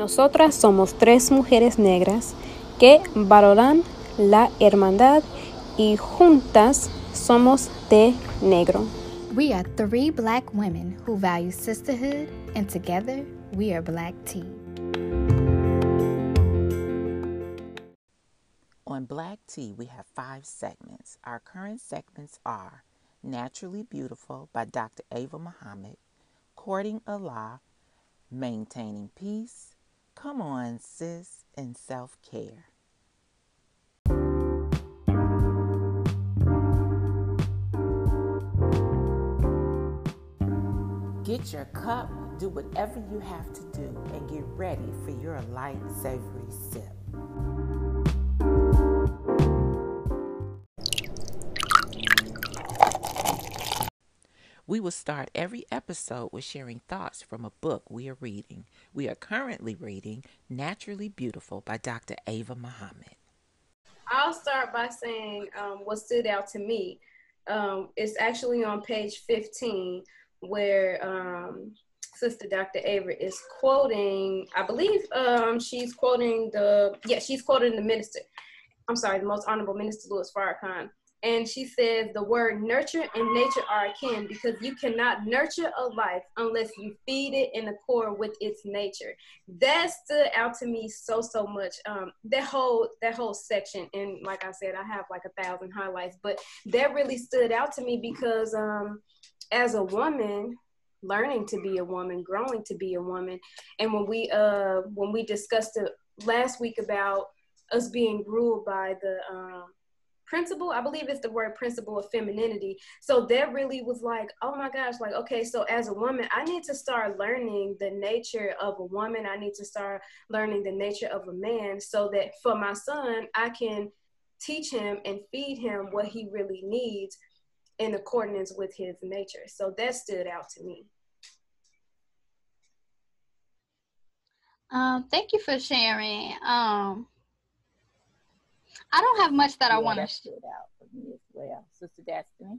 Nosotras somos tres mujeres negras que valoran la hermandad y juntas somos de negro. We are three black women who value sisterhood, and together we are Black Tea. On Black Tea, we have five segments. Our current segments are Naturally Beautiful by Dr. Ava Muhammad, Courting Allah, Maintaining Peace, Come On Sis, and Self Care. Get your cup, do whatever you have to do, and get ready for your light, savory sip. We will start every episode with sharing thoughts from a book we are reading. We are currently reading Naturally Beautiful by Dr. Ava Muhammad. I'll start by saying um, what stood out to me. Um, it's actually on page 15 where um, Sister Dr. Ava is quoting, I believe um, she's quoting the, yeah, she's quoting the minister. I'm sorry, the most honorable minister, Louis Farrakhan and she says the word nurture and nature are akin because you cannot nurture a life unless you feed it in accord with its nature. That stood out to me so so much. Um, that whole that whole section and like i said i have like a thousand highlights but that really stood out to me because um, as a woman learning to be a woman growing to be a woman and when we uh when we discussed it last week about us being ruled by the um principle i believe it's the word principle of femininity. So that really was like oh my gosh like okay so as a woman i need to start learning the nature of a woman. I need to start learning the nature of a man so that for my son i can teach him and feed him what he really needs in accordance with his nature. So that stood out to me. Um, thank you for sharing. Um, I don't have much that yeah, I want to stood out for me as well, Sister Destiny.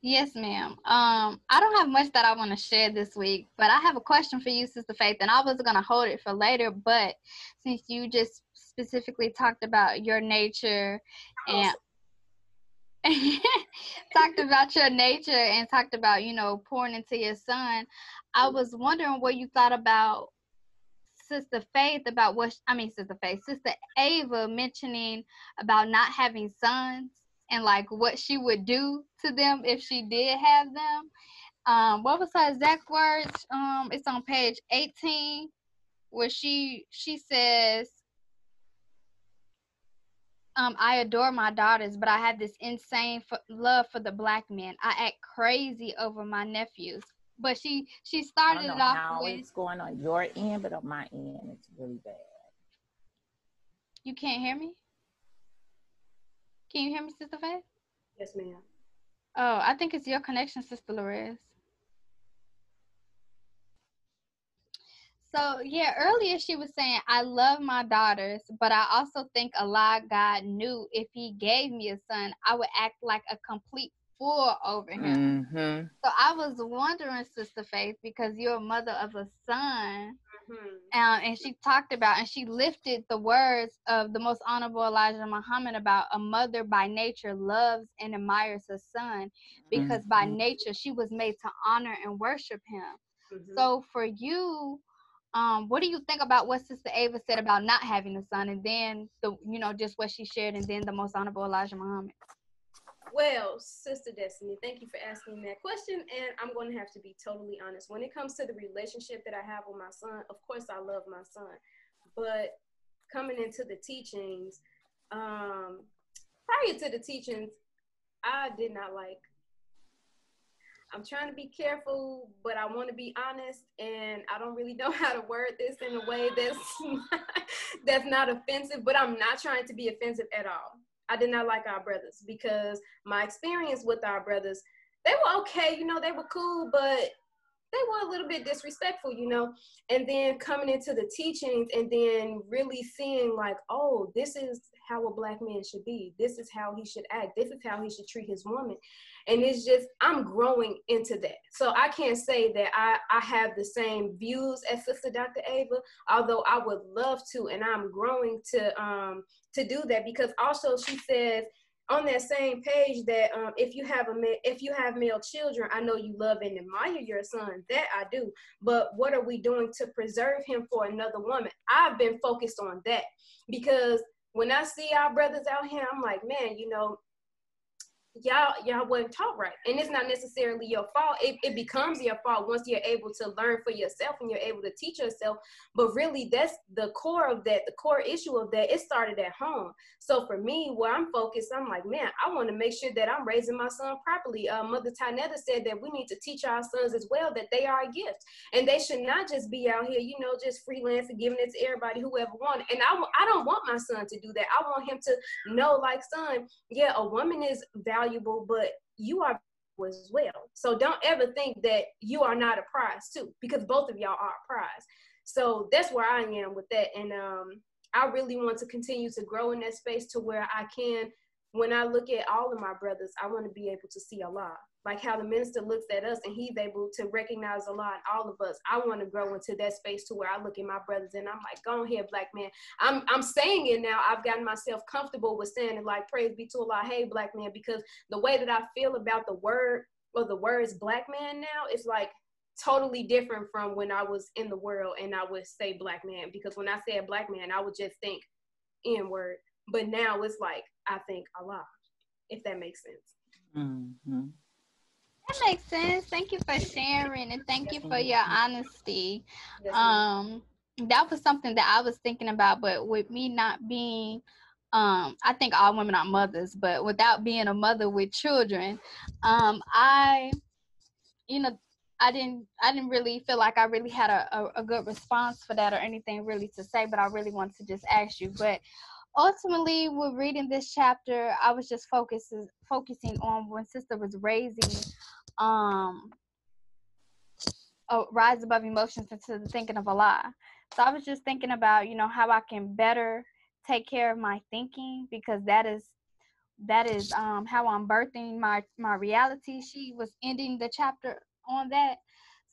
Yes, ma'am. Um, I don't have much that I want to share this week, but I have a question for you, Sister Faith, and I was gonna hold it for later, but since you just specifically talked about your nature and talked about your nature and talked about you know pouring into your son, I was wondering what you thought about Sister Faith about what I mean, Sister Faith, Sister Ava mentioning about not having sons and like what she would do to them if she did have them. Um, what was her exact words? Um, it's on page 18 where she she says um, I adore my daughters, but I have this insane f- love for the black men. I act crazy over my nephews but she she started it off how with, it's going on your end, but on my end, it's really bad. You can't hear me. Can you hear me, Sister Faith? Yes, ma'am. Oh, I think it's your connection, Sister Lorez. So yeah, earlier she was saying, I love my daughters, but I also think a lot God knew if he gave me a son, I would act like a complete full over him. Mm-hmm. So I was wondering, Sister Faith, because you're a mother of a son, mm-hmm. um, and she talked about and she lifted the words of the most honorable Elijah Muhammad about a mother by nature loves and admires her son because mm-hmm. by nature she was made to honor and worship him. Mm-hmm. So for you, um, what do you think about what Sister Ava said about not having a son, and then the you know just what she shared, and then the most honorable Elijah Muhammad? Well, Sister Destiny, thank you for asking that question. And I'm going to have to be totally honest. When it comes to the relationship that I have with my son, of course I love my son. But coming into the teachings, um, prior to the teachings, I did not like. I'm trying to be careful, but I want to be honest, and I don't really know how to word this in a way that's not, that's not offensive. But I'm not trying to be offensive at all. I did not like our brothers because my experience with our brothers, they were okay, you know, they were cool, but they were a little bit disrespectful, you know. And then coming into the teachings and then really seeing like, oh, this is how a black man should be. This is how he should act. This is how he should treat his woman. And it's just I'm growing into that. So I can't say that I, I have the same views as Sister Dr. Ava, although I would love to, and I'm growing to um to do that because also she says on that same page that um, if you have a if you have male children, I know you love and admire your son. That I do. But what are we doing to preserve him for another woman? I've been focused on that because when I see our brothers out here, I'm like, man, you know, y'all y'all wasn't taught right. And it's not necessarily your fault. It, it becomes your fault once you're able to learn for yourself and you're able to teach yourself. But really that's the core of that the core issue of that it started at home. So for me where i'm focused i'm like man i want to make sure that i'm raising my son properly. Uh, mother Tynetta said that we need to teach our sons as well that they are a gift. And they should not just be out here you know just freelancing giving it to everybody whoever want. And i, I don't want my son to do that. I want him to know like son yeah a woman is valuable valuable, but you are as well. So don't ever think that you are not a prize too, because both of y'all are a prize. So that's where I am with that. And um, I really want to continue to grow in that space to where I can, when I look at all of my brothers, I want to be able to see Allah like how the minister looks at us and he's able to recognize Allah all of us. I want to grow into that space to where I look at my brothers and I'm like, go ahead, black man. I'm I'm saying it now. I've gotten myself comfortable with saying it like praise be to Allah, hey black man, because the way that I feel about the word or the words black man now is like totally different from when I was in the world and I would say black man because when I said black man, I would just think N word. But now it's like I think Allah, if that makes sense. Mm-hmm. That makes sense. Thank you for sharing and thank you for your honesty. Um, that was something that I was thinking about, but with me not being um i think all women are mothers but without being a mother with children um i you know i didn't i didn't really feel like i really had a, a, a good response for that or anything really to say but i really wanted to just ask you but ultimately with reading this chapter i was just focusing focusing on when sister was raising um rise above emotions into the thinking of Allah So I was just thinking about, you know, how I can better take care of my thinking because that is that is um how I'm birthing my my reality. She was ending the chapter on that.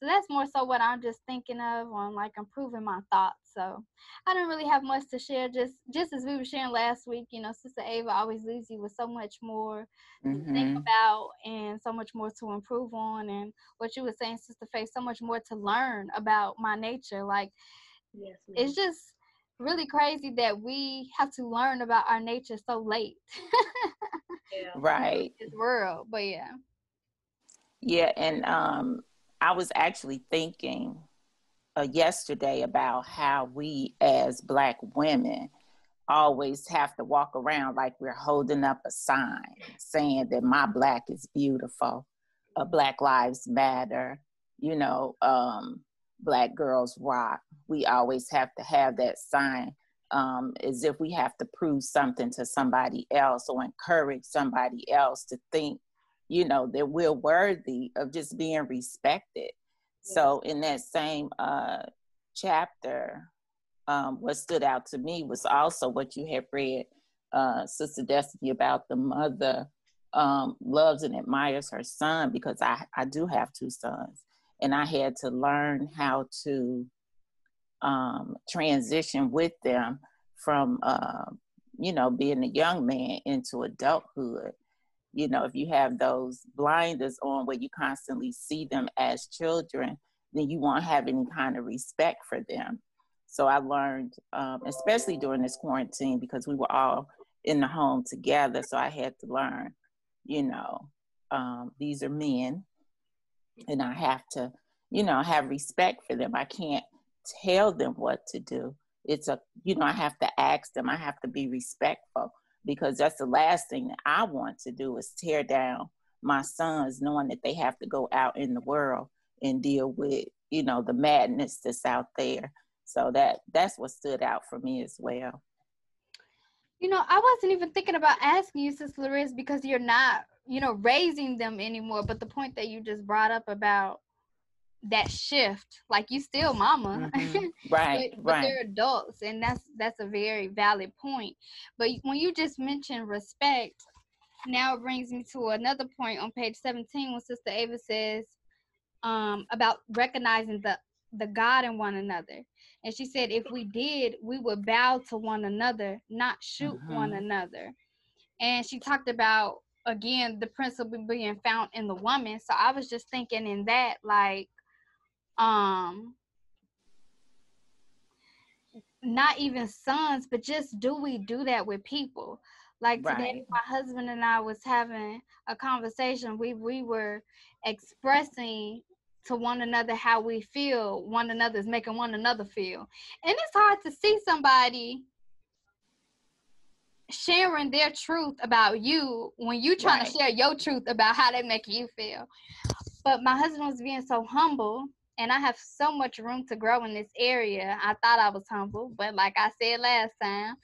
So that's more so what I'm just thinking of on like improving my thoughts. So I don't really have much to share. Just just as we were sharing last week, you know, Sister Ava always leaves you with so much more mm-hmm. to think mm-hmm. about and so much more to improve on. And what you were saying, Sister Faith, so much more to learn about my nature. Like yes, it's just really crazy that we have to learn about our nature so late. yeah. Right. This world. But yeah. Yeah, and um I was actually thinking uh, yesterday about how we as Black women always have to walk around like we're holding up a sign saying that my Black is beautiful, uh, Black Lives Matter, you know, um, Black Girls Rock. We always have to have that sign um, as if we have to prove something to somebody else or encourage somebody else to think you know that we're worthy of just being respected. So in that same uh chapter um what stood out to me was also what you had read uh sister destiny about the mother um loves and admires her son because i i do have two sons. And i had to learn how to um transition with them from uh, you know being a young man into adulthood you know, if you have those blinders on where you constantly see them as children, then you won't have any kind of respect for them. So I learned, um, especially during this quarantine, because we were all in the home together. So I had to learn, you know, um, these are men, and I have to, you know, have respect for them. I can't tell them what to do. It's a, you know, I have to ask them. I have to be respectful because that's the last thing that I want to do is tear down my sons knowing that they have to go out in the world and deal with you know the madness that's out there. So that that's what stood out for me as well. You know i wasn't even thinking about asking you sister Larissa, because you're not you know raising them anymore but the point that you just brought up about that shift like you still mama mm-hmm. right but, but right. they're adults and that's that's a very valid point but when you just mentioned respect now it brings me to another point on page 17 when sister ava says um, about recognizing the the god in one another and she said if we did we would bow to one another not shoot mm-hmm. one another and she talked about again the principle being found in the woman so i was just thinking in that like um not even sons but just do we do that with people? Like right. today my husband and i was having a conversation. We we were expressing to one another how we feel. One another is making one another feel. And it's hard to see somebody sharing their truth about you when you trying right. to share your truth about how they make you feel. But my husband was being so humble and I have so much room to grow in this area. I thought I was humble, but like I said last time,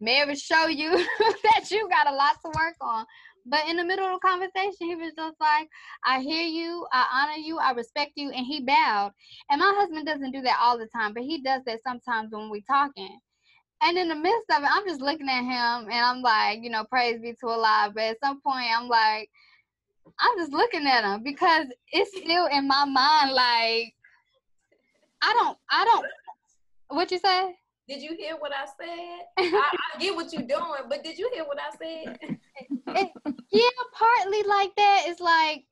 it show you that you got a lot to work on. But in the middle of the conversation, he was just like, I hear you, I honor you, I respect you, and he bowed. And my husband doesn't do that all the time, but he does that sometimes when we're talking. And in the midst of it, I'm just looking at him and I'm like, you know, praise be to Allah. But at some point, I'm like, I'm just looking at him because it's still in my mind like I don't I don't what you say? Did you hear what I said? I, I, get what you're doing, but did you hear what I said? it, yeah, partly like that. It's like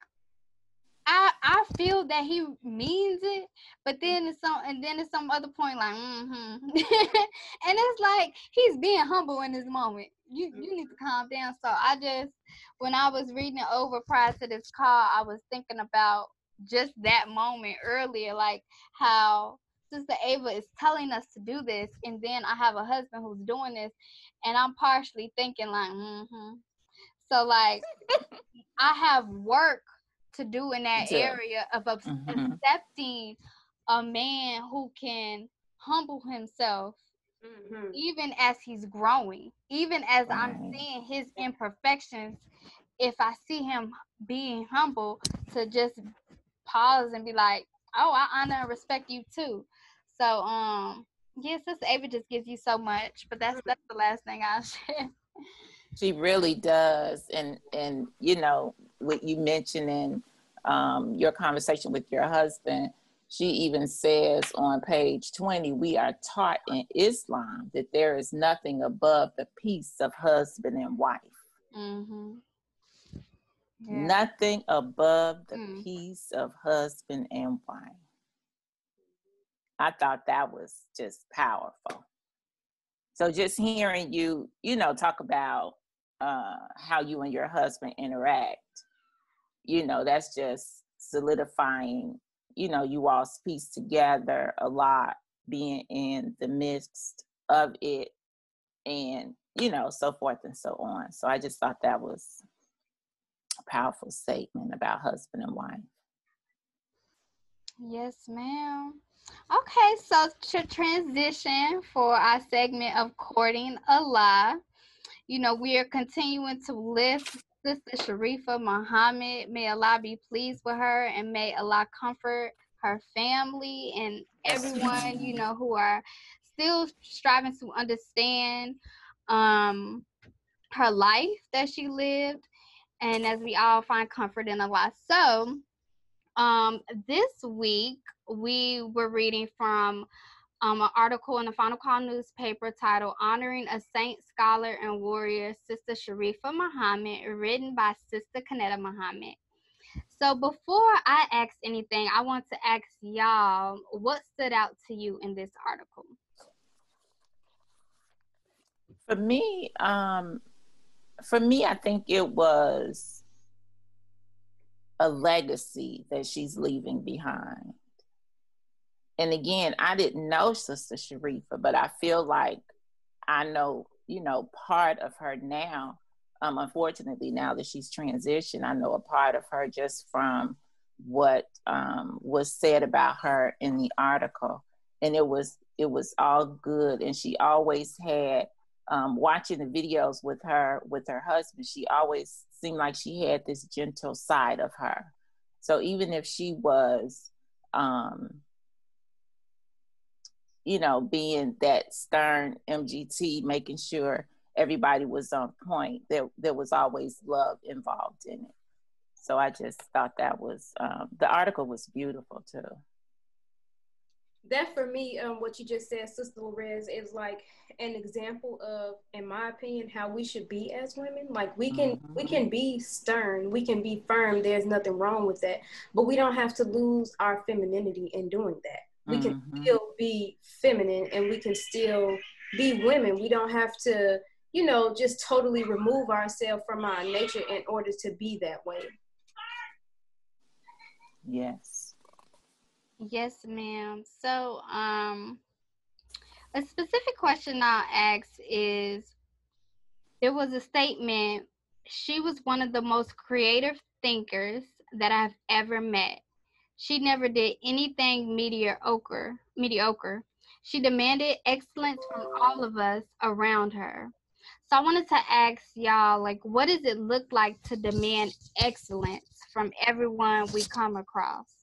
I I feel that he means it, but then it's some and then it's some other point like mm-hmm. and it's like he's being humble in this moment. You you need to calm down. So I just when I was reading it over prior to this call, I was thinking about just that moment earlier, like how Sister Ava is telling us to do this, and then I have a husband who's doing this, and I'm partially thinking like, mm-hmm. So like, I have work to do in that yeah. area of mm-hmm. accepting a man who can humble himself mm-hmm. even as he's growing even as right. i'm seeing his imperfections if i see him being humble to just pause and be like, "Oh, I honor and respect you too." So, um, yes, Sister Ava just gives you so much, but that's that's the last thing I'll share. She really does, and and you know what you mentioned in um, your conversation with your husband. She even says on page 20, we are taught in Islam that there is nothing above the peace of husband and wife. Mm-hmm. Yeah. Nothing above the mm. peace of husband and wife. I thought that was just powerful. So just hearing you, you know, talk about uh, how you and your husband interact, you know, that's just solidifying, you know, you all's piece together a lot, being in the midst of it, and you know, so forth and so on. So I just thought that was powerful statement about husband and wife. Yes, ma'am. Okay, so to transition for our segment of courting Allah, you know, we are continuing to lift Sister Sharifa Muhammad. May Allah be pleased with her and may Allah comfort her family and everyone, you know, who are still striving to understand um her life that she lived and as we all find comfort in Allah. So, um, this week we were reading from um, an article in the Final Call newspaper titled Honoring a Saint, Scholar, and Warrior, Sister Sharifa Muhammad, written by Sister Kanetta Muhammad. So, before I ask anything, I want to ask y'all what stood out to you in this article? For me, um, for me, I think it was a legacy that she's leaving behind. And again, I didn't know Sister Sharifa, but I feel like I know, you know, part of her now. Um, unfortunately, now that she's transitioned, I know a part of her just from what um, was said about her in the article, and it was it was all good. And she always had um, watching the videos with her with her husband, she always seemed like she had this gentle side of her. So even if she was um, you know, being that stern MGT, making sure everybody was on point. There, there was always love involved in it. So I just thought that was um, the article was beautiful too. That for me, um, what you just said, Sister Lorez, is like an example of, in my opinion, how we should be as women. Like we can, mm-hmm. we can be stern, we can be firm. There's nothing wrong with that, but we don't have to lose our femininity in doing that. We mm-hmm. can still be feminine, and we can still be women. We don't have to, you know, just totally remove ourselves from our nature in order to be that way. Yes. Yes, ma'am. So, um, a specific question I'll ask is there was a statement, she was one of the most creative thinkers that I've ever met. She never did anything mediocre, mediocre. She demanded excellence from all of us around her. So I wanted to ask y'all, like, what does it look like to demand excellence from everyone we come across?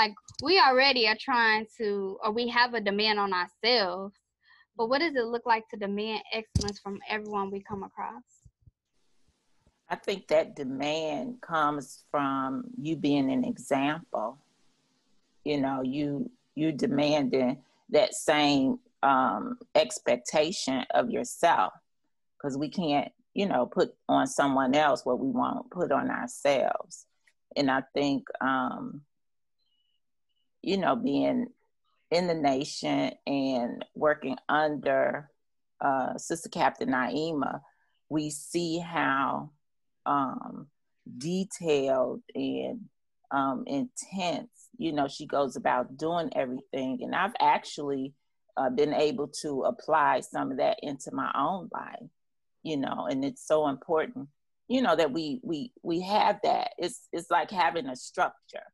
Like, we already are trying to, or we have a demand on ourselves, but what does it look like to demand excellence from everyone we come across? I think that demand comes from you being an example. You know, you you demanding that same um, expectation of yourself because we can't, you know, put on someone else what we want put on ourselves. And I think, um, you know, being in the nation and working under uh, Sister Captain Naima, we see how um, detailed and um, intense, you know, she goes about doing everything. And I've actually uh, been able to apply some of that into my own life you know and it's so important you know that we we we have that it's it's like having a structure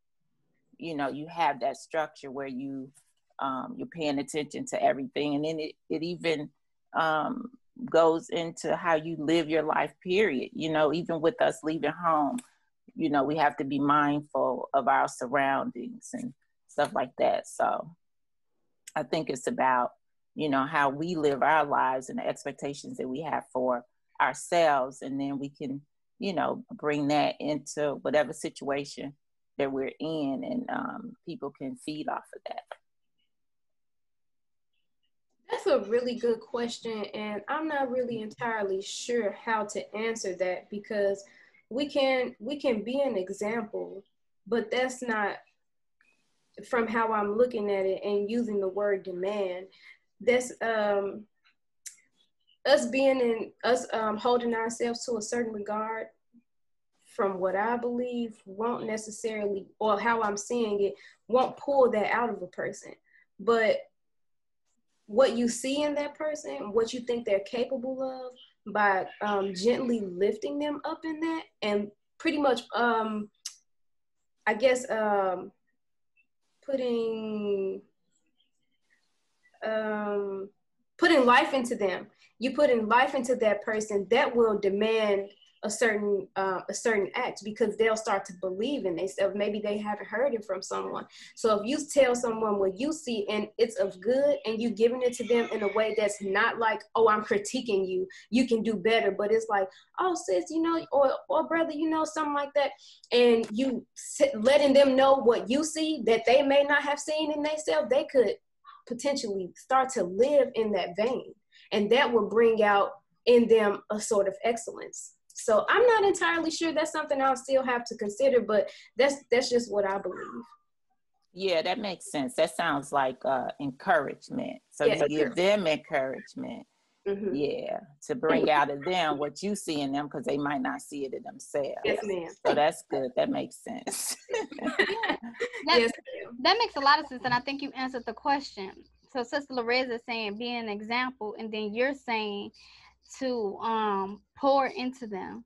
you know you have that structure where you um, you're paying attention to everything. And then it, it even um, goes into how you live your life period. You know even with us leaving home you know we have to be mindful of our surroundings and stuff like that. So i think it's about you know, how we live our lives and the expectations that we have for ourselves. And then we can, you know, bring that into whatever situation that we're in and um, people can feed off of that. That's a really good question. And I'm not really entirely sure how to answer that because we can we can be an example, but that's not from how I'm looking at it and using the word demand that's um us being in us um, holding ourselves to a certain regard from what I believe won't necessarily or how I'm seeing it won't pull that out of a person. But what you see in that person, what you think they're capable of by um, gently lifting them up in that and pretty much um, I guess um, putting um, putting life into them. You putting life into that person that will demand a certain uh, a certain act because they'll start to believe in themselves. Maybe they haven't heard it from someone. So if you tell someone what you see and it's of good, and you giving it to them in a way that's not like, oh, I'm critiquing you. You can do better, but it's like, oh, sis, you know, or or brother, you know, something like that, and you letting them know what you see that they may not have seen in themselves. They could potentially start to live in that vein. And that will bring out in them a sort of excellence. So I'm not entirely sure that's something I'll still have to consider, but that's that's just what I believe. Yeah, that makes sense. That sounds like uh, encouragement. So yes, to give them encouragement, mm-hmm. yeah, to bring out of them what you see in them because they might not see it in themselves. Yes, ma'am. So that's good. That makes sense. yeah. That, yes, that makes a lot of sense, and I think you answered the question. So Sister Loreza is saying be an example, and then you're saying to um pour into them.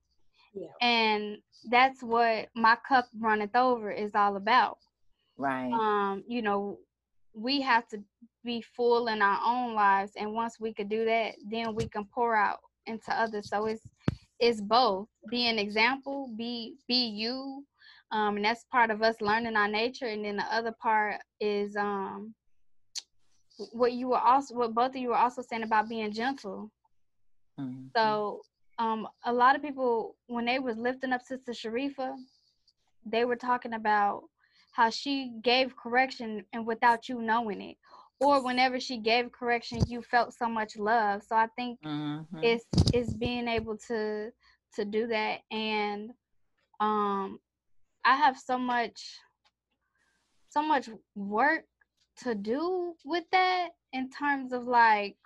Yeah. And that's what my cup runneth over is all about. Right. Um, you know, we have to be full in our own lives and once we could do that then we can pour out into others so it's it's both be an example be be you Um, and that's part of us learning our nature. And then the other part is um, what you were also, what both of you were also saying about being gentle. Mm-hmm. So um, a lot of people, when they was lifting up Sister Sharifa, they were talking about how she gave correction and without you knowing it or whenever she gave correction you felt so much love so i think mm-hmm. it's it's being able to to do that and um i have so much so much work to do with that in terms of like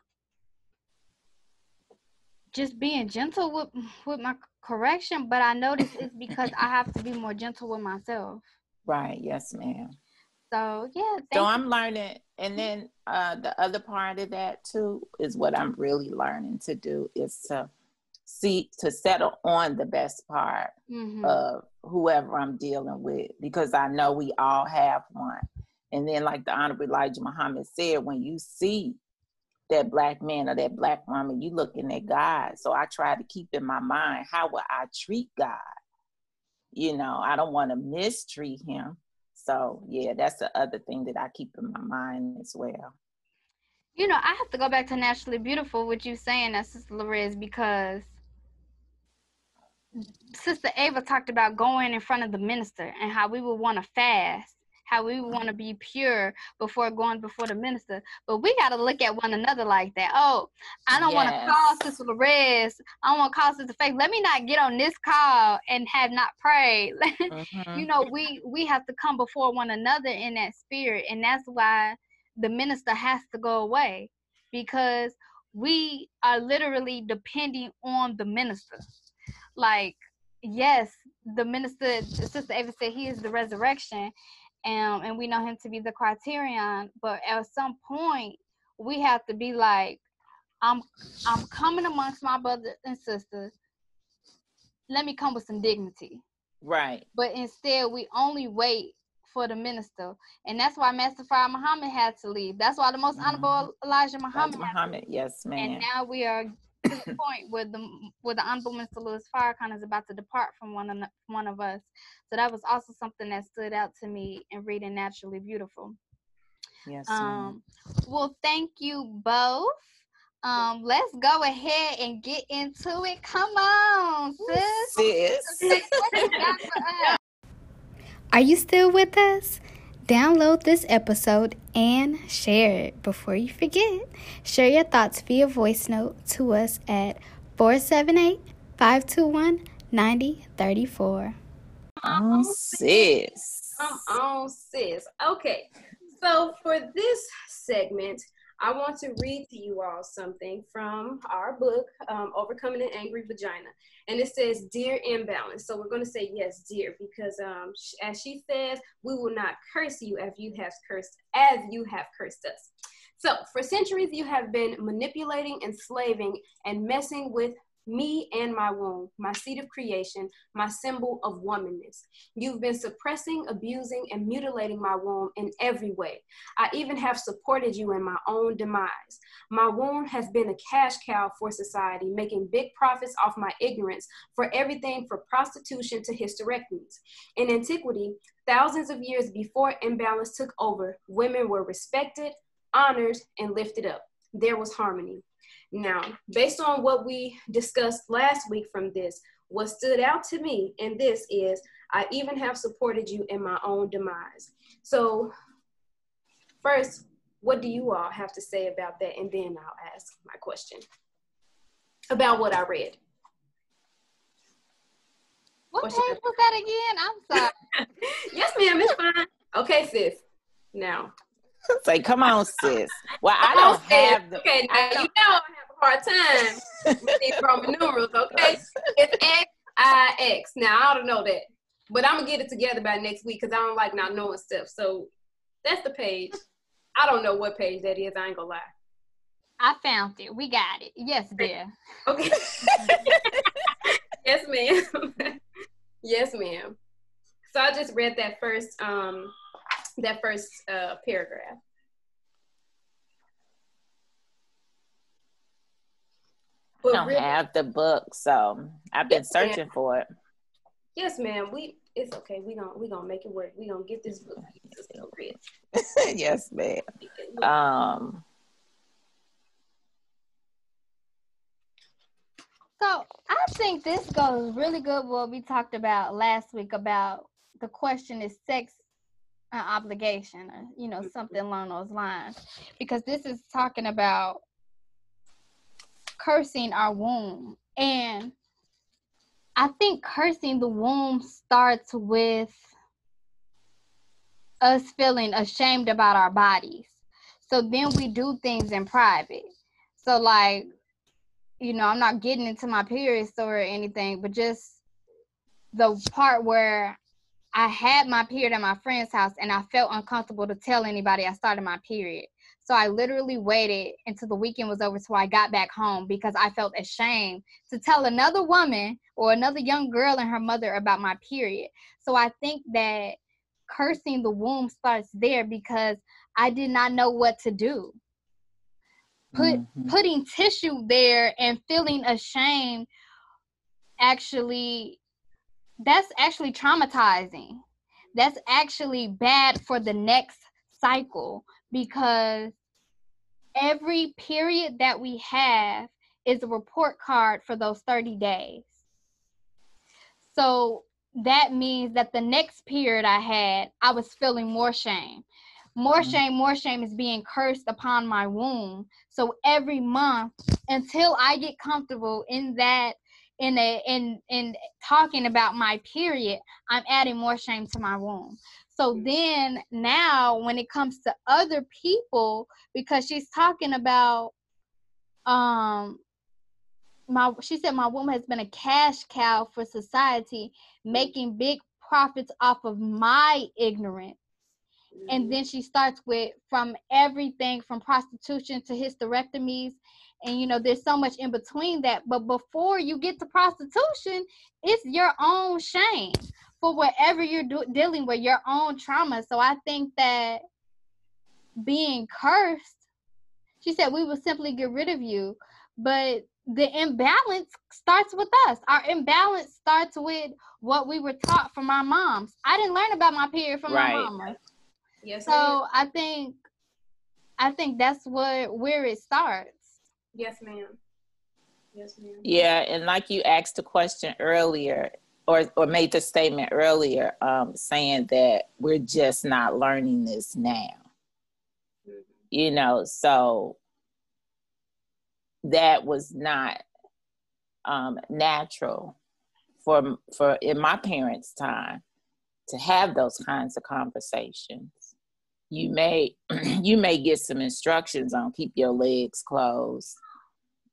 just being gentle with with my correction but i notice it's because i have to be more gentle with myself right yes ma'am so yeah. So I'm learning, and then uh, the other part of that too is what I'm really learning to do is to see to settle on the best part mm-hmm. of whoever I'm dealing with because I know we all have one. And then, like the Honorable Elijah Muhammad said, when you see that black man or that black woman, you looking at God. So I try to keep in my mind how will I treat God? You know, I don't want to mistreat him. So yeah, that's the other thing that I keep in my mind as well. You know, I have to go back to naturally beautiful, what you saying, that Sister Lorez, because Sister Ava talked about going in front of the minister and how we would want to fast how we want to be pure before going before the minister. But we got to look at one another like that. Oh, I don't yes. want to call Sister Lorez. I don't want to call Sister Faith. Let me not get on this call and have not prayed. mm-hmm. You know, we we have to come before one another in that spirit, and that's why the minister has to go away because we are literally depending on the minister. Like, yes, the minister, Sister Ava said, he is the resurrection um, and we know him to be the criterion. But at some point, we have to be like, I'm I'm coming amongst my brothers and sisters. Let me come with some dignity. Right. But instead, we only wait for the minister, and that's why Master Fard Muhammad had to leave. That's why the Most mm-hmm. Honorable Elijah Muhammad. Muhammad, yes, man. And now we are point where the where the honorable Mr. Louis Farrakhan is about to depart from one of one of us. So that was also something that stood out to me in reading Naturally Beautiful. Yes. Um. Well, thank you both. Um, let's go ahead and get into it. Come on, sis. Sis. Are you still with us? Download this episode and share it. Before you forget, share your thoughts via voice note to us at 478 521 9034. On sis. Come on, sis. Okay, so for this segment, I want to read to you all something from our book, um, Overcoming an Angry Vagina. And it says, Dear Imbalance. So we're going to say, yes, dear, because um, as she says, we will not curse you as you have cursed, as you have cursed us. So for centuries, you have been manipulating, enslaving, and messing with me and my womb, my seed of creation, my symbol of womanness. You've been suppressing, abusing, and mutilating my womb in every way. I even have supported you in my own demise. My womb has been a cash cow for society, making big profits off my ignorance for everything from prostitution to hysterectomies. In antiquity, thousands of years before imbalance took over, women were respected, honored, and lifted up. There was harmony. Now, based on what we discussed last week from this, what stood out to me in this is I even have supported you in my own demise. So, first, what do you all have to say about that? And then I'll ask my question about what I read. What page was that again? I'm sorry. yes, ma'am, it's fine. Okay, sis. Now. Say, come on, sis. Well, I don't have the. Okay, now you know I have hard time with these Roman numerals, okay? It's X I X. Now I don't know that. But I'm gonna get it together by next week because I don't like not knowing stuff. So that's the page. I don't know what page that is, I ain't gonna lie. I found it. We got it. Yes, dear. Okay. yes, ma'am. yes, ma'am. So I just read that first um that first uh paragraph. I don't really, have the book, so I've been yes, searching ma'am. for it. Yes, ma'am. We it's okay. We gonna we gonna make it work. We gonna get this book. yes, ma'am. Um. So I think this goes really good. What we talked about last week about the question is sex an obligation, or you know something along those lines, because this is talking about cursing our womb and I think cursing the womb starts with us feeling ashamed about our bodies. So then we do things in private. So like, you know, I'm not getting into my period story or anything, but just the part where I had my period at my friend's house and I felt uncomfortable to tell anybody I started my period. So I literally waited until the weekend was over so I got back home because I felt ashamed to tell another woman or another young girl and her mother about my period. So I think that cursing the womb starts there because I did not know what to do. Put mm-hmm. putting tissue there and feeling ashamed actually that's actually traumatizing. That's actually bad for the next cycle because every period that we have is a report card for those 30 days. So that means that the next period I had, I was feeling more shame. More mm-hmm. shame, more shame is being cursed upon my womb. So every month until I get comfortable in that in a in in talking about my period, I'm adding more shame to my womb. So then now when it comes to other people, because she's talking about um my she said my woman has been a cash cow for society, making big profits off of my ignorance. And mm-hmm. then she starts with from everything from prostitution to hysterectomies. And you know, there's so much in between that. But before you get to prostitution, it's your own shame for whatever you're do- dealing with, your own trauma. So I think that being cursed, she said, we will simply get rid of you. But the imbalance starts with us. Our imbalance starts with what we were taught from our moms. I didn't learn about my period from right. my mama. Yes. So ma'am. I think I think that's what where it starts. Yes, ma'am. Yes, ma'am. Yeah, and like you asked the question earlier, or or made the statement earlier, um, saying that we're just not learning this now. Mm-hmm. You know, so that was not um, natural for for in my parents' time to have those kinds of conversations. You may you may get some instructions on keep your legs closed,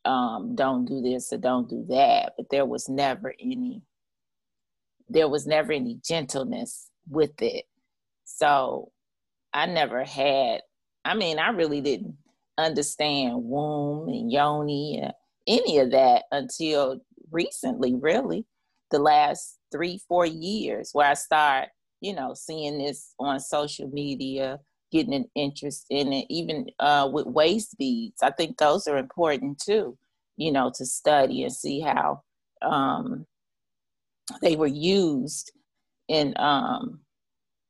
um, don't do this or don't do that, but there was never any there was never any gentleness with it. So I never had, I mean, I really didn't understand womb and yoni, and any of that until recently, really, the last three, four years, where I start, you know, seeing this on social media, getting an interest in it, even uh, with waist beads. I think those are important too, you know, to study and see how um, they were used in um,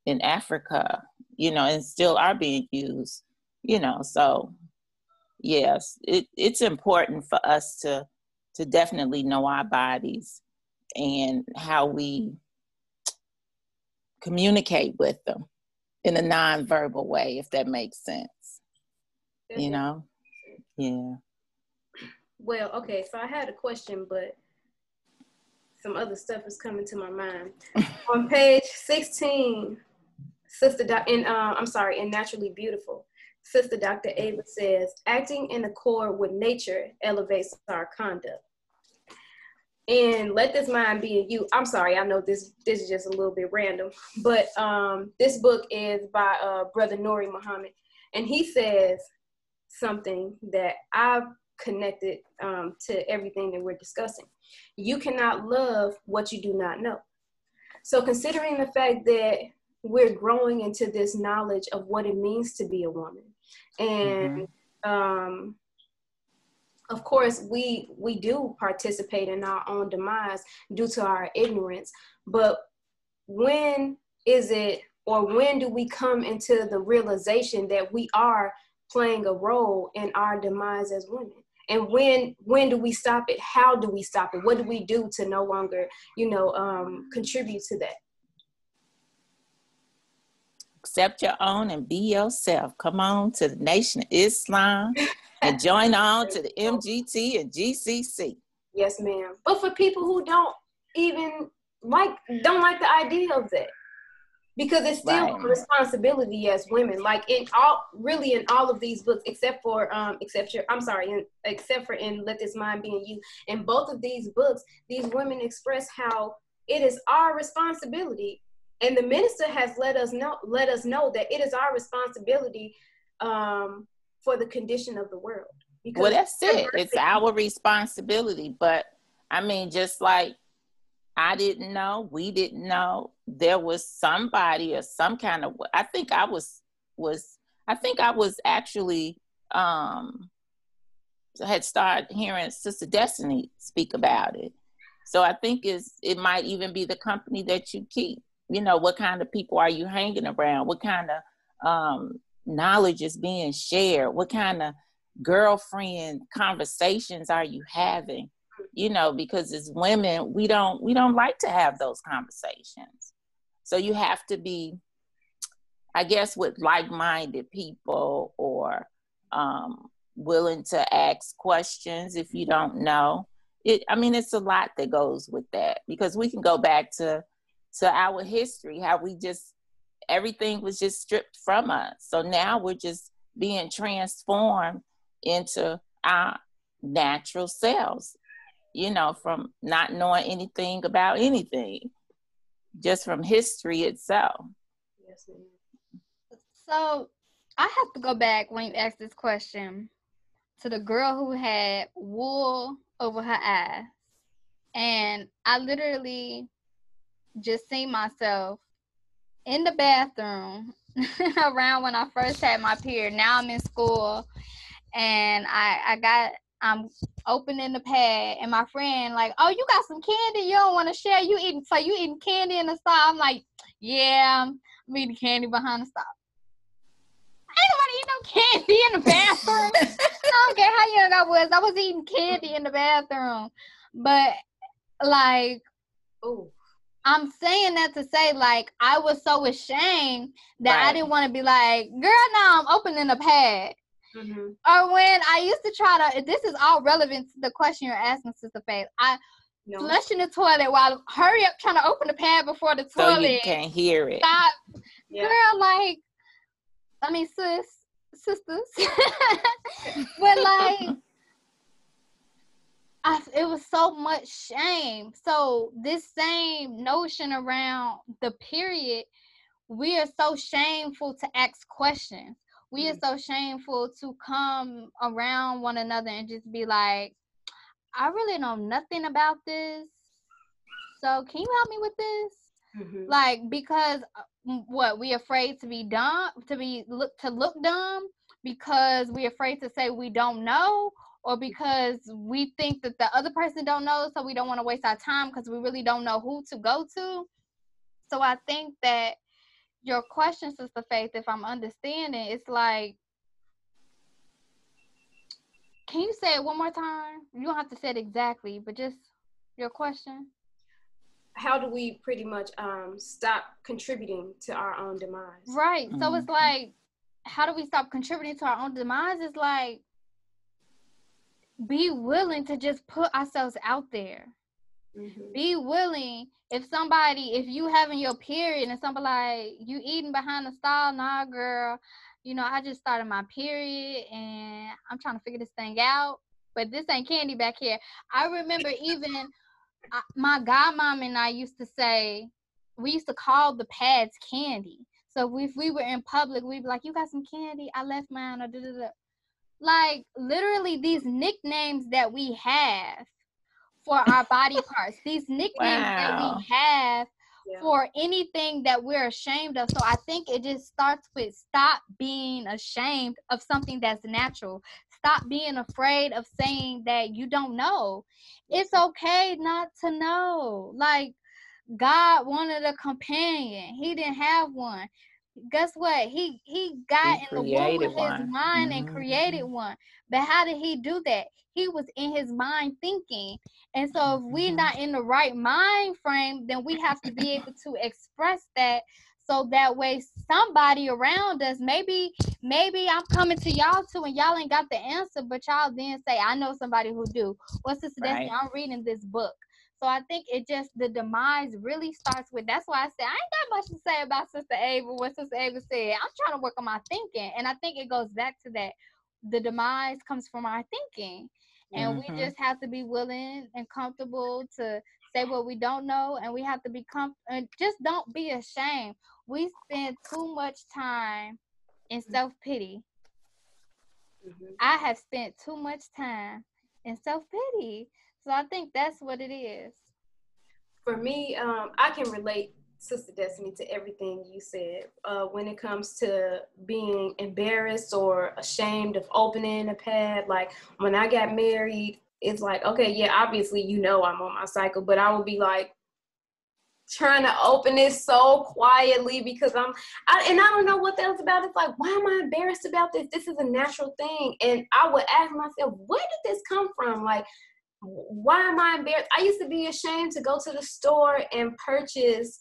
in Africa, you know, and still are being used, you know. So yes, it, it's important for us to to definitely know our bodies and how we communicate with them in a non-verbal way, if that makes sense. You know? Yeah. Well, okay, so I had a question, but some other stuff is coming to my mind. On page 16, Sister Do- in uh, I'm sorry, in Naturally Beautiful, Sister Dr. Ava says, acting in accord with nature elevates our conduct. And let this mind be in you. I'm sorry, I know this this is just a little bit random, but um, this book is by uh, Brother Nuri Muhammad, and he says something that I've connected um, to everything that we're discussing. You cannot love what you do not know. So, considering the fact that we're growing into this knowledge of what it means to be a woman, and mm-hmm. um, of course, we we do participate in our own demise due to our ignorance, but when is it or when do we come into the realization that we are playing a role in our demise as women and when when do we stop it? How do we stop it? What do we do to no longer you know um, contribute to that? Accept your own and be yourself. Come on to the nation of islam and join on to the mgt and gcc yes ma'am. But for people who don't even like don't like the idea of that because it's still right. a responsibility as women like in all really in all of these books except for um except your i'm sorry in, except for in let this mind be in you. In both of these books these women express how it is our responsibility and the minister has let us know let us know that it is our responsibility um for the condition of the world. Because well that's it. It's our responsibility but i mean just like I didn't know, we didn't know. There was somebody or some kind of I think I was was I think I was actually um had started hearing Sister Destiny speak about it. So I think is it might even be the company that you keep. You know, what kind of people are you hanging around? What kind of um knowledge is being shared? What kind of girlfriend conversations are you having? You know because as women we don't we don't like to have those conversations. So you have to be i guess with like-minded people or um, willing to ask questions if you don't know. It i mean it's a lot that goes with that because we can go back to to our history how we just everything was just stripped from us. So now we're just being transformed into our natural selves you know, from not knowing anything about anything, just from history itself. Yes, so I have to go back when you asked this question to the girl who had wool over her eyes. And I literally just seen myself in the bathroom around when I first had my period. Now I'm in school and I, I got I'm opening the pad, and my friend like, "Oh, you got some candy? You don't want to share? You eating? So you eating candy in the stall?" I'm like, "Yeah, I'm eating candy behind the stall." Ain't nobody eating no candy in the bathroom. I don't care how young I was. I was eating candy in the bathroom, but like, oh. I'm saying that to say, like, I was so ashamed that right. I didn't want to be like, girl, now I'm opening a pad. Mm-hmm. Or when I used to try to, this is all relevant to the question you're asking, Sister Faith. I no. flushing the toilet while hurry up trying to open the pad before the toilet. So you can't hear it. Stop. Yeah. Girl, like, I mean, sis, sisters. but like, I, it was so much shame. So this same notion around the period, we are so shameful to ask questions we are mm-hmm. so shameful to come around one another and just be like, I really know nothing about this. So can you help me with this? Mm-hmm. Like because uh, what we afraid to be dumb, to be look to look dumb because we afraid to say we don't know or because we think that the other person don't know so we don't want to waste our time because we really don't know who to go to. So I think that your question, Sister Faith, if I'm understanding, it's like, can you say it one more time? You don't have to say it exactly, but just your question. How do we pretty much um, stop contributing to our own demise? Right. Mm-hmm. So it's mm-hmm. like, how do we stop contributing to our own demise? It's like, be willing to just put ourselves out there. Mm-hmm. Be willing if somebody, if you having your period and somebody like you eating behind the stall, nah, girl, you know, I just started my period and I'm trying to figure this thing out. But this ain't candy back here. I remember even I, my godmom and I used to say we used to call the pads candy. So if we were in public, we'd be like, "You got some candy? I left mine." Or. Like literally, these nicknames that we have for our body parts. These nicknames wow. that we have yeah. for anything that we're ashamed of. So I think it just starts with stop being ashamed of something that's natural. Stop being afraid of saying that you don't know. It's okay not to know. Like God wanted a companion. He didn't have one. Guess what? He he got he in the womb of his mind mm-hmm. and created one. But how did he do that? He was in his mind thinking. And so if we're mm-hmm. not in the right mind frame, then we have to be able to express that so that way somebody around us maybe maybe i'm coming to y'all too and y'all ain't got the answer but y'all then say i know somebody who do what's this right. i'm reading this book so I think it just the demise really starts with that's why I said I ain't got much to say about Sister Ava, what Sister Ava said. I'm trying to work on my thinking. And I think it goes back to that. The demise comes from our thinking. And mm-hmm. we just have to be willing and comfortable to say what we don't know and we have to be com and just don't be ashamed. We spend too much time in mm-hmm. self-pity. Mm-hmm. I have spent too much time in self-pity so I think that's what it is. For me, um, I can relate, Sister Destiny, to everything you said. Uh, when it comes to being embarrassed or ashamed of opening a pad, like when I got married, it's like, okay, yeah, obviously you know I'm on my cycle, but I would be like, trying to open it so quietly because I'm I, and I don't know what that was about. It's like, why am I embarrassed about this? This is a natural thing. And I would ask myself, where did this come from? Like why am I embarrassed? I used to be ashamed to go to the store and purchase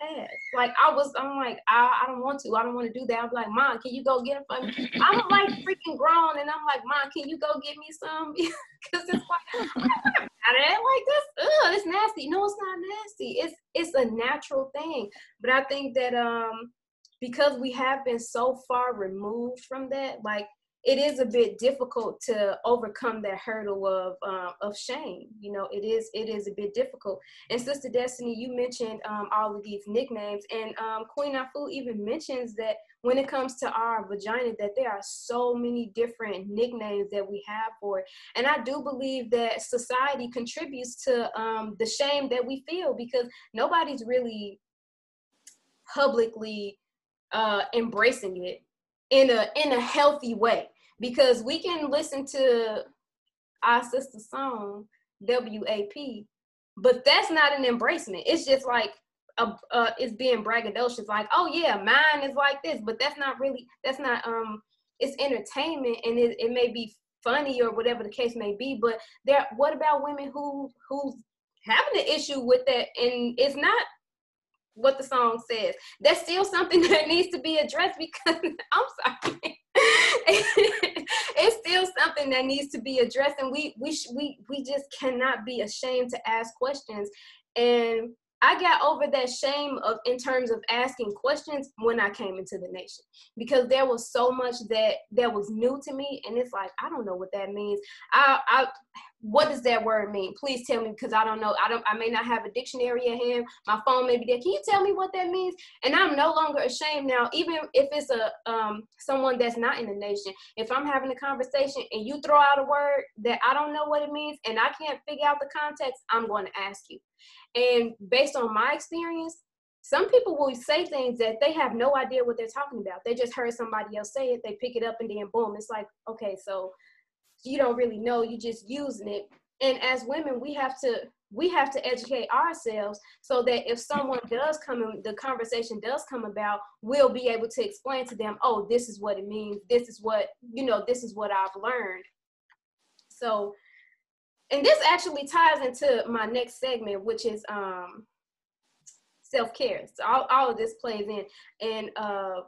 pads. Like I was, I'm like, I, I don't want to. I don't want to do that. I'm like, Mom, can you go get them for me? I'm like freaking grown, and I'm like, Mom, can you go get me some? Because it's like, I'm like this. Ugh, it's nasty. No, it's not nasty. It's it's a natural thing. But I think that um because we have been so far removed from that, like it is a bit difficult to overcome that hurdle of um, of shame. You know, it is it is a bit difficult. And Sister Destiny, you mentioned um, all of these nicknames, and um, Queen Afua even mentions that when it comes to our vagina, that there are so many different nicknames that we have for it. And I do believe that society contributes to um, the shame that we feel because nobody's really publicly uh, embracing it in a in a healthy way because we can listen to our sister song WAP, but that's not an embracement. It's just like a, uh, it's being braggadocious, like, oh yeah, mine is like this, but that's not really that's not um it's entertainment and it, it may be funny or whatever the case may be, but there what about women who who's having an issue with that and it's not what the song says. That's still something that needs to be addressed because I'm sorry. it's still something that needs to be addressed and we we sh- we we just cannot be ashamed to ask questions and I got over that shame of in terms of asking questions when I came into the nation because there was so much that that was new to me and it's like I don't know what that means. I I what does that word mean? Please tell me because I don't know. I don't I may not have a dictionary at hand. My phone may be there. Can you tell me what that means? And I'm no longer ashamed now, even if it's a um someone that's not in the nation. If I'm having a conversation and you throw out a word that I don't know what it means and I can't figure out the context, I'm going to ask you. And based on my experience, some people will say things that they have no idea what they're talking about. They just heard somebody else say it, they pick it up, and then boom, it's like, okay, so you don't really know, you're just using it. And as women, we have to we have to educate ourselves so that if someone does come in, the conversation does come about, we'll be able to explain to them, oh, this is what it means. This is what, you know, this is what I've learned. So and this actually ties into my next segment, which is um, self care. So all, all of this plays in, and uh,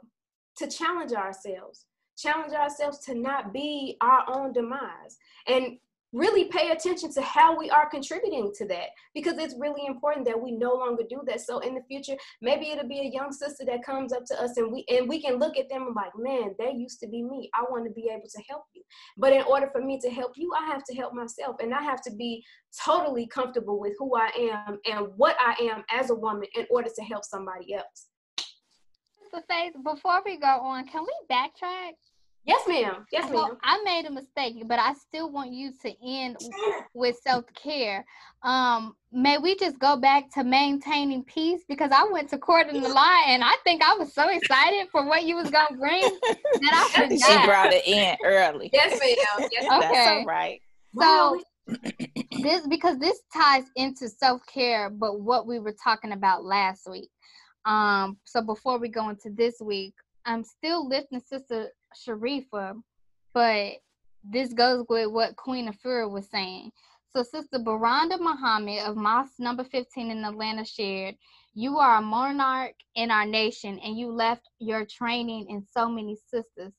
to challenge ourselves, challenge ourselves to not be our own demise, and really pay attention to how we are contributing to that because it's really important that we no longer do that. So in the future maybe it'll be a young sister that comes up to us and we and we can look at them and like man they used to be me. I want to be able to help you. But in order for me to help you i have to help myself and i have to be totally comfortable with who i am and what i am as a woman in order to help somebody else. Faith, before we go on, can we backtrack? Yes, ma'am. Yes, ma'am. I made a mistake, but I still want you to end with self care. Um, may we just go back to maintaining peace because I went to court in the lie, and I think I was so excited for what you was gonna bring that I forgot. She brought it in early. Yes, ma'am. Yes, okay. That's all right. So this because this ties into self-care but what we were talking about last week um so before we go into this week i'm still lifting sister sharifa but this goes with what queen afua was saying so sister baranda muhammad of mosque number 15 in atlanta shared you are a monarch in our nation and you left your training in so many sisters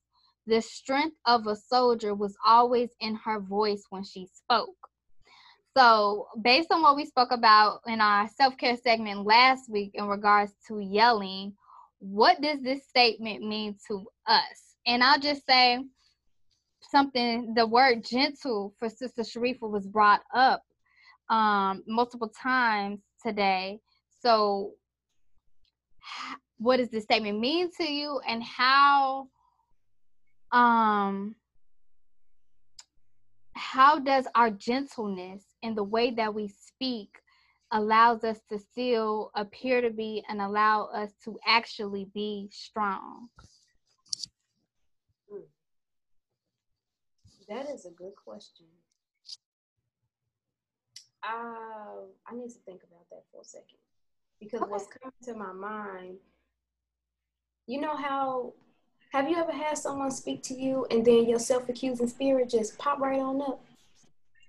the strength of a soldier was always in her voice when she spoke. So, based on what we spoke about in our self care segment last week in regards to yelling, what does this statement mean to us? And I'll just say something the word gentle for Sister Sharifa was brought up um, multiple times today. So, what does this statement mean to you, and how um how does our gentleness and the way that we speak allows us to still appear to be and allow us to actually be strong that is a good question uh, i need to think about that for a second because okay. what's coming to my mind you know how have you ever had someone speak to you and then your self-accusing spirit just pop right on up?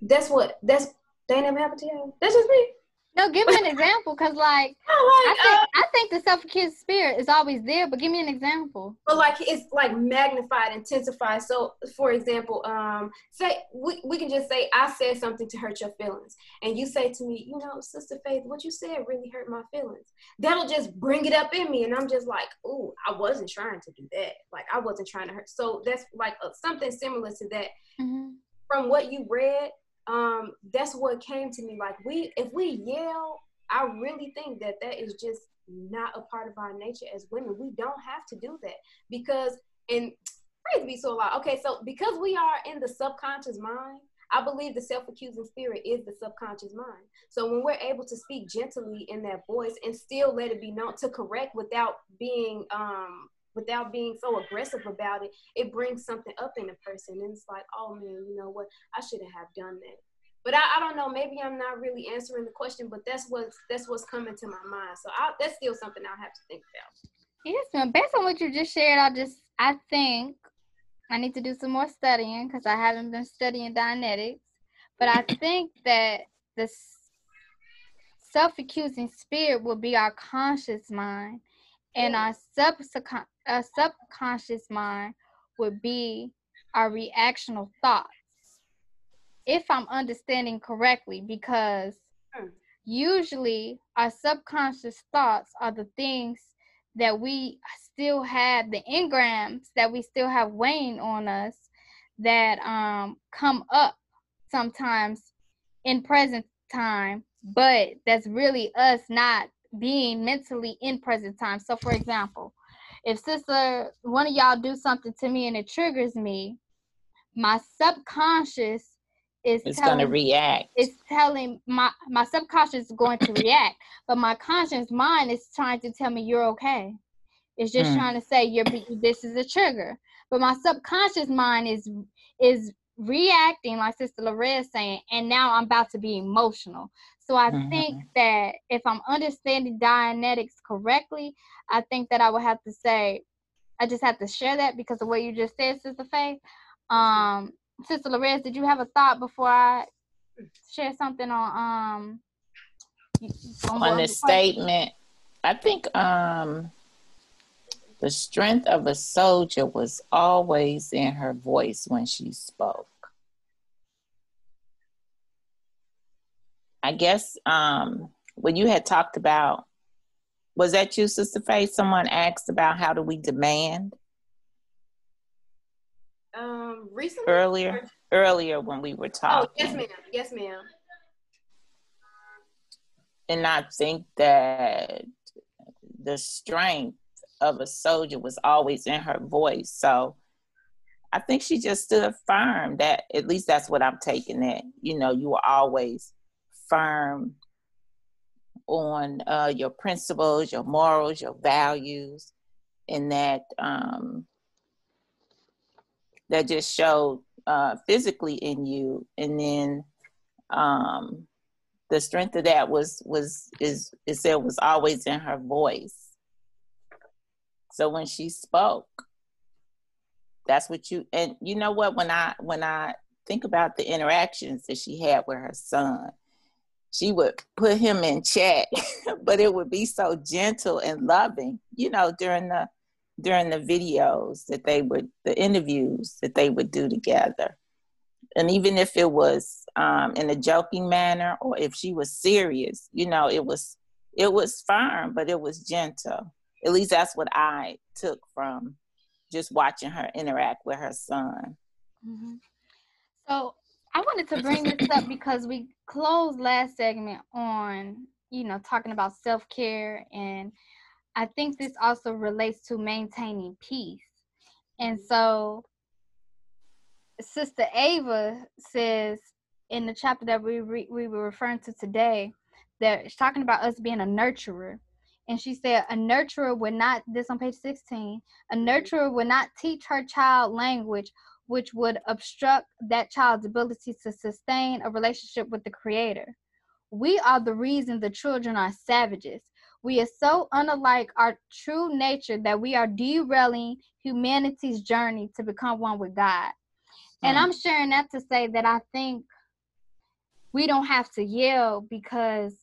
That's what that's that never happened to you. That's just me. No, give me an example, cause like, oh, like I think uh, I think the self-accused spirit is always there, but give me an example. But like it's like magnified, intensified. So, for example, um, say we, we can just say I said something to hurt your feelings, and you say to me, you know, Sister Faith, what you said really hurt my feelings. That'll just bring it up in me, and I'm just like, oh, I wasn't trying to do that. Like I wasn't trying to hurt. So that's like a, something similar to that. Mm-hmm. From what you read, um, that's what came to me. Like we, if we yell, I really think that that is just not a part of our nature as women. We don't have to do that because, and praise be so loud. Okay, so because we are in the subconscious mind, I believe the self-accusing spirit is the subconscious mind. So when we're able to speak gently in that voice and still let it be known to correct without being um without being so aggressive about it, it brings something up in a person. And it's like, oh man, you know what? I shouldn't have done that. But I, I don't know. Maybe I'm not really answering the question, but that's what's that's what's coming to my mind. So I, that's still something I'll have to think about. Yes, ma'am. Based on what you just shared, I just I think I need to do some more studying because I haven't been studying Dianetics. But I think that the self-accusing spirit will be our conscious mind, and our sub a subconscious mind would be our reactional thoughts. If I'm understanding correctly, because hmm. usually our subconscious thoughts are the things that we still have the engrams that we still have weighing on us that um come up sometimes in present time but that's really us not being mentally in present time so for example if sister one of y'all do something to me and it triggers me, my subconscious is it's going to react. It's telling my my subconscious is going to react, but my conscious mind is trying to tell me you're okay. It's just mm. trying to say you're this is a trigger. But my subconscious mind is is reacting like Sister Loretta saying, and now I'm about to be emotional. So I mm-hmm. think that if I'm understanding Dianetics correctly, I think that I would have to say, I just have to share that because of what you just said, Sister Faith. Um, Sister Lorez, did you have a thought before I share something on um on, on the statement? I think um the strength of a soldier was always in her voice when she spoke. I guess um, when you had talked about, was that you, Sister Faith? Someone asked about how do we demand? Um, recently. Earlier, earlier when we were talking. Oh, yes, ma'am. Yes, ma'am. And I think that the strength of a soldier was always in her voice. So I think she just stood firm. That at least that's what I'm taking it. You know, you were always firm on uh, your principles, your morals, your values, and that um, that just showed uh, physically in you. And then um, the strength of that was was is it was always in her voice. So when she spoke, that's what you and you know what when I when I think about the interactions that she had with her son, she would put him in check, but it would be so gentle and loving, you know, during the during the videos that they would the interviews that they would do together. And even if it was um, in a joking manner or if she was serious, you know, it was it was firm, but it was gentle. At least that's what I took from just watching her interact with her son. Mm-hmm. So I wanted to bring this up because we closed last segment on, you know, talking about self care. And I think this also relates to maintaining peace. And so Sister Ava says in the chapter that we re- we were referring to today that she's talking about us being a nurturer. And she said a nurturer would not this on page 16, a nurturer would not teach her child language which would obstruct that child's ability to sustain a relationship with the creator. We are the reason the children are savages. We are so unlike our true nature that we are derailing humanity's journey to become one with God. And. I'm sharing that to say that I think we don't have to yell because,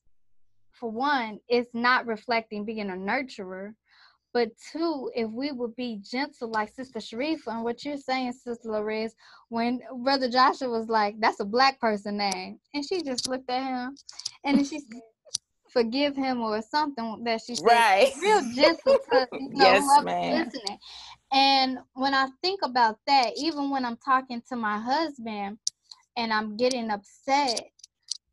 for one, it's not reflecting being a nurturer. But two, if we would be gentle like Sister Sharifa and what you're saying, Sister Lorez, when Brother Joshua was like, that's a black person name. And she just looked at him and then she said, forgive him or something that she said. Right. Real gentle to you know, yes, man. listening. And when I think about that, even when I'm talking to my husband and I'm getting upset,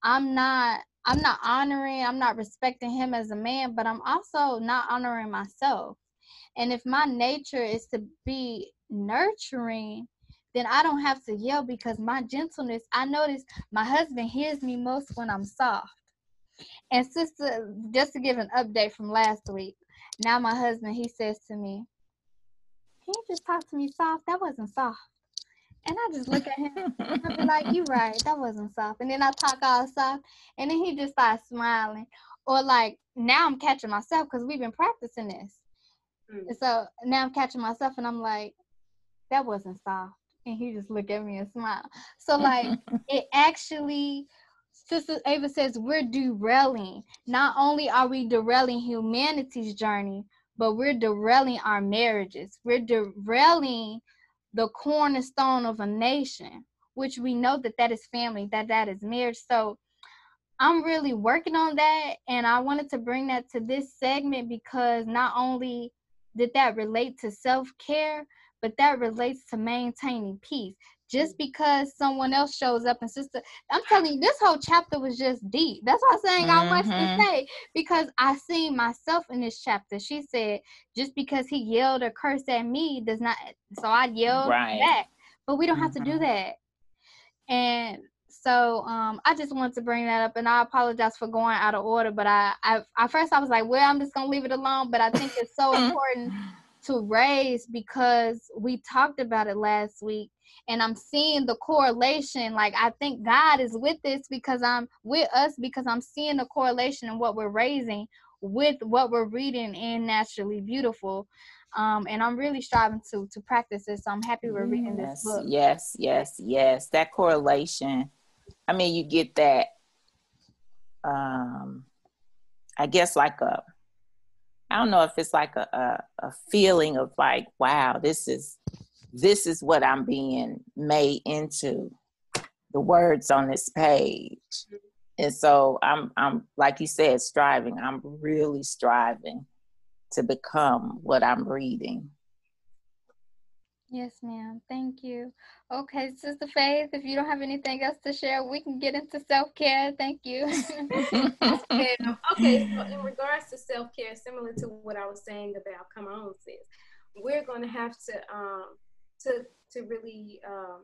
I'm not I'm not honoring, I'm not respecting him as a man, but I'm also not honoring myself. And if my nature is to be nurturing, then I don't have to yell because my gentleness, I notice my husband hears me most when I'm soft. And sister, just to give an update from last week, now my husband, he says to me, Can you just talk to me soft? That wasn't soft. And I just look at him and be like, You right, that wasn't soft. And then I talk all soft and then he just starts smiling. Or like now I'm catching myself because we've been practicing this. Mm. And so now I'm catching myself and I'm like, that wasn't soft. And he just look at me and smile. So like it actually Sister Ava says we're derailing. Not only are we derailing humanity's journey, but we're derailing our marriages. We're derailing the cornerstone of a nation, which we know that that is family, that that is marriage. So I'm really working on that, and I wanted to bring that to this segment because not only did that relate to self care, but that relates to maintaining peace just because someone else shows up and sister i'm telling you this whole chapter was just deep that's why i'm saying mm-hmm. i much to mm-hmm. say because i seen myself in this chapter she said just because he yelled or cursed at me does not so i yelled right. back but we don't mm-hmm. have to do mm-hmm. that and so um, I just wanted to bring that up, and I apologize for going out of order. But I, I, at first I was like, well, I'm just gonna leave it alone. But I think it's so important to raise because we talked about it last week and I'm seeing the correlation. Like I think God is with this because I'm with us because I'm seeing the correlation in what we're raising with what we're reading in Naturally Beautiful. Um, and I'm really striving to to practice this. So I'm happy we're reading yes, this book. Yes, yes, yes. That correlation. I mean, you get that. Um, I guess like a I don't know if it's like a, a, a feeling of like, wow, this is this is what I'm being made into. The words on this page. And so I'm I'm like you said, striving. I'm really striving to become what I'm reading. Yes, ma'am. Thank you. Okay, Sister Faith, if you don't have anything else to share, we can get into self care. Thank you. okay, so in regards to self care, similar to what I was saying about come on, sis, we're going to have to um to to really um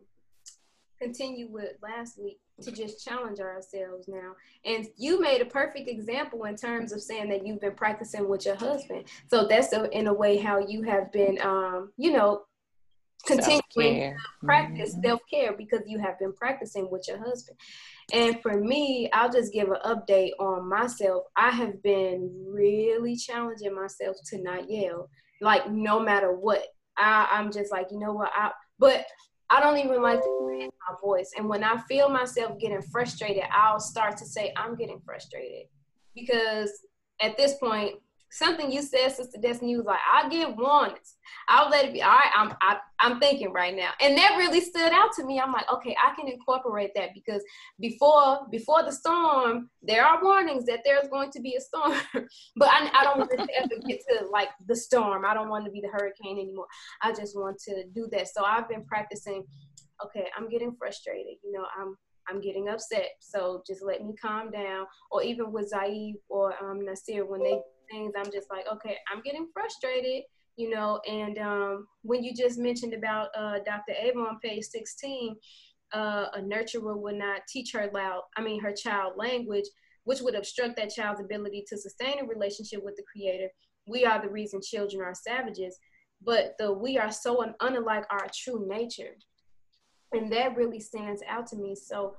continue with last week to just challenge ourselves now. And you made a perfect example in terms of saying that you've been practicing with your husband. So that's a, in a way how you have been, um, you know, continuing self-care. to practice mm-hmm. self-care because you have been practicing with your husband. And for me, I'll just give an update on myself. I have been really challenging myself to not yell, like no matter what. I, I'm just like, you know what? I but I don't even like my voice. And when I feel myself getting frustrated, I'll start to say, I'm getting frustrated. Because at this point, something you said, Sister Destiny, was like, I give warnings. I'll let it be. All right, I'm I, am i am thinking right now, and that really stood out to me. I'm like, okay, I can incorporate that because before before the storm, there are warnings that there's going to be a storm, but I, I don't want to ever get to like the storm. I don't want to be the hurricane anymore. I just want to do that. So I've been practicing. Okay, I'm getting frustrated. You know, I'm I'm getting upset. So just let me calm down. Or even with Zaid or um, Nasir, when they things, I'm just like, okay, I'm getting frustrated, you know. And um, when you just mentioned about uh, Dr. Ava on page 16, uh, a nurturer would not teach her loud, I mean, her child language, which would obstruct that child's ability to sustain a relationship with the Creator. We are the reason children are savages, but the we are so un- unlike our true nature, and that really stands out to me. So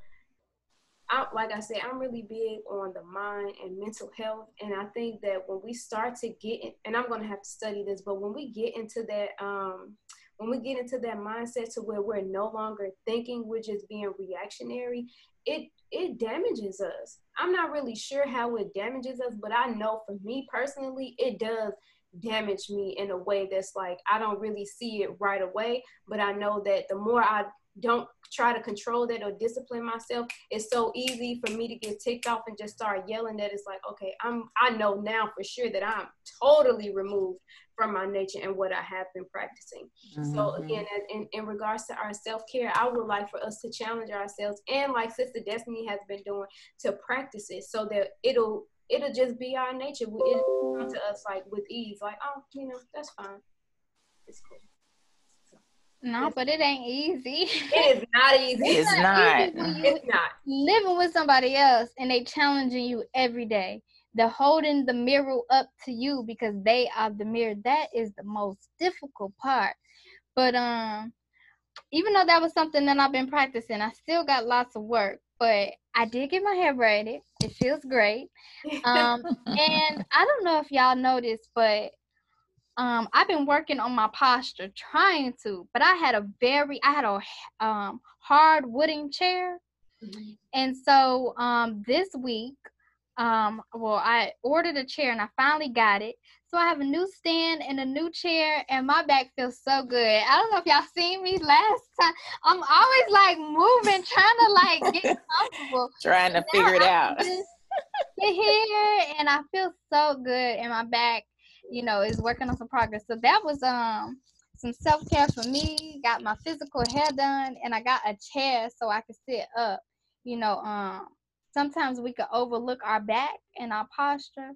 I, like I said, I'm really big on the mind and mental health. And I think that when we start to get, in, and I'm going to have to study this, but when we get into that, um, when we get into that mindset to where we're no longer thinking, we're just being reactionary, it it damages us. I'm not really sure how it damages us, but I know for me personally, it does damage me in a way that's like I don't really see it right away, but I know that the more I don't try to control that or discipline myself. It's so easy for me to get ticked off and just start yelling that it's like okay i'm i know now for sure that i'm totally removed from my nature and what i have been practicing. Mm-hmm. so again in, in regards to our self-care i would like for us to challenge ourselves and like sister destiny has been doing to practice it so that it'll it'll just be our nature. It'll come to us like with ease like oh you know that's fine. It's cool no, but it ain't easy. It is not easy. It's, it's not. not. It's not. Living with somebody else and they challenging you every day. They're holding the mirror up to you because they are the mirror. That is the most difficult part. But um, even though that was something that I've been practicing, I still got lots of work. But I did get my hair braided. It feels great. Um, and I don't know if y'all noticed, but um I've been working on my posture trying to, but I had a very I had a um hard wooden chair. Mm-hmm. And so um this week um well I ordered a chair and I finally got it. So I have a new stand and a new chair and my back feels so good. I don't know if y'all seen me last time. I'm always like moving, trying to like get comfortable. trying to figure it out. Get here and I feel so good in my back you know, is working on some progress. So that was um some self care for me. Got my physical hair done, and I got a chair so I could sit up. You know, um, sometimes we could overlook our back and our posture,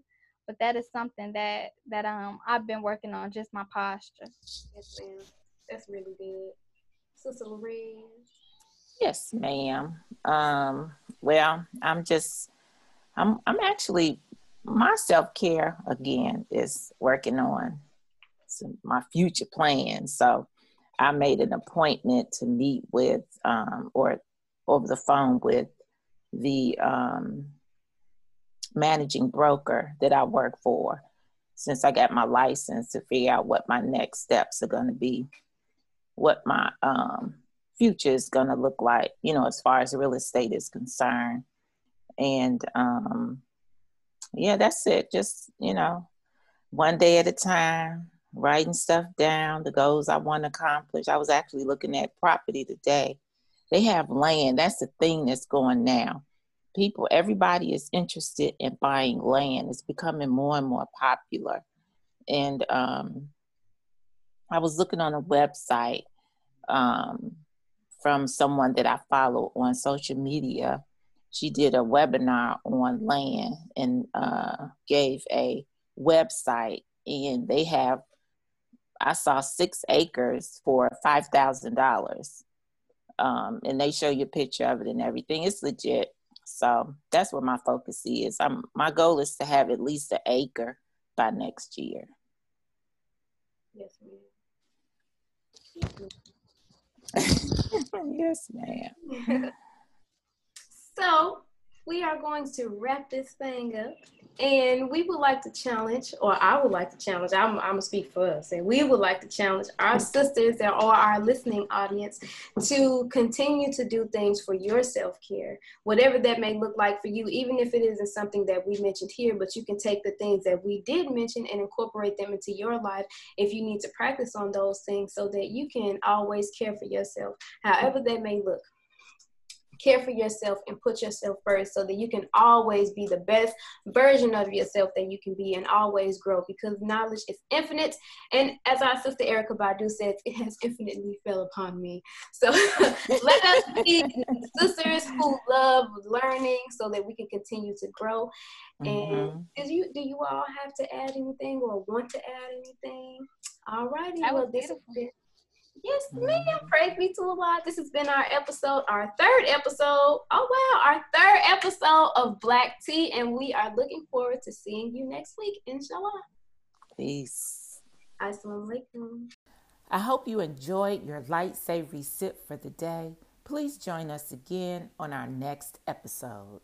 but that is something that that um I've been working on, just my posture. Yes, ma'am. That's really good, Sister Lorraine. Yes, ma'am. Um, well, I'm just, I'm, I'm actually my self care again is working on some, my future plans. So I made an appointment to meet with um, or over the phone with the um, managing broker that I work for since I got my license to figure out what my next steps are going to be, what my um, future is going to look like, you know, as far as real estate is concerned. And um, yeah, that's it. Just, you know, one day at a time, writing stuff down, the goals I want to accomplish. I was actually looking at property today. They have land. That's the thing that's going now. People, everybody is interested in buying land. It's becoming more and more popular. And um, I was looking on a website um, from someone that I follow on social media she did a webinar on land and uh, gave a website and they have i saw six acres for five thousand um, dollars and they show you a picture of it and everything. It's legit. So that's what my focus is. I'm my goal is to have at least an acre by next year. Yes ma'am. Yes, ma'am. so we are going to wrap this thing up. And we would like to challenge, or I would like to challenge, I'm, I'm to speak for us, and we would like to challenge our sisters or our listening audience to continue to do things for your self care, whatever that may look like for you, even if it isn't something that we mentioned here, but you can take the things that we did mention and incorporate them into your life if you need to practice on those things so that you can always care for yourself, however that may look care for yourself and put yourself first so that you can always be the best version of yourself that you can be and always grow because knowledge is infinite. And as our sister Erykah Badu says, it has infinitely fell upon me. So let us be sisters who love learning so that we can continue to grow. Mm-hmm. And do you do you all have to add anything or want to add anything? All righty. Well, this has been Yes, ma'am. Praise be to Allah. This has been our episode, our third episode. Oh, wow. Our third episode of Black Tea. And we are looking forward to seeing you next week, inshallah. Peace. Assalamu alaikum. I hope you enjoyed your light savory sip for the day. Please join us again on our next episode.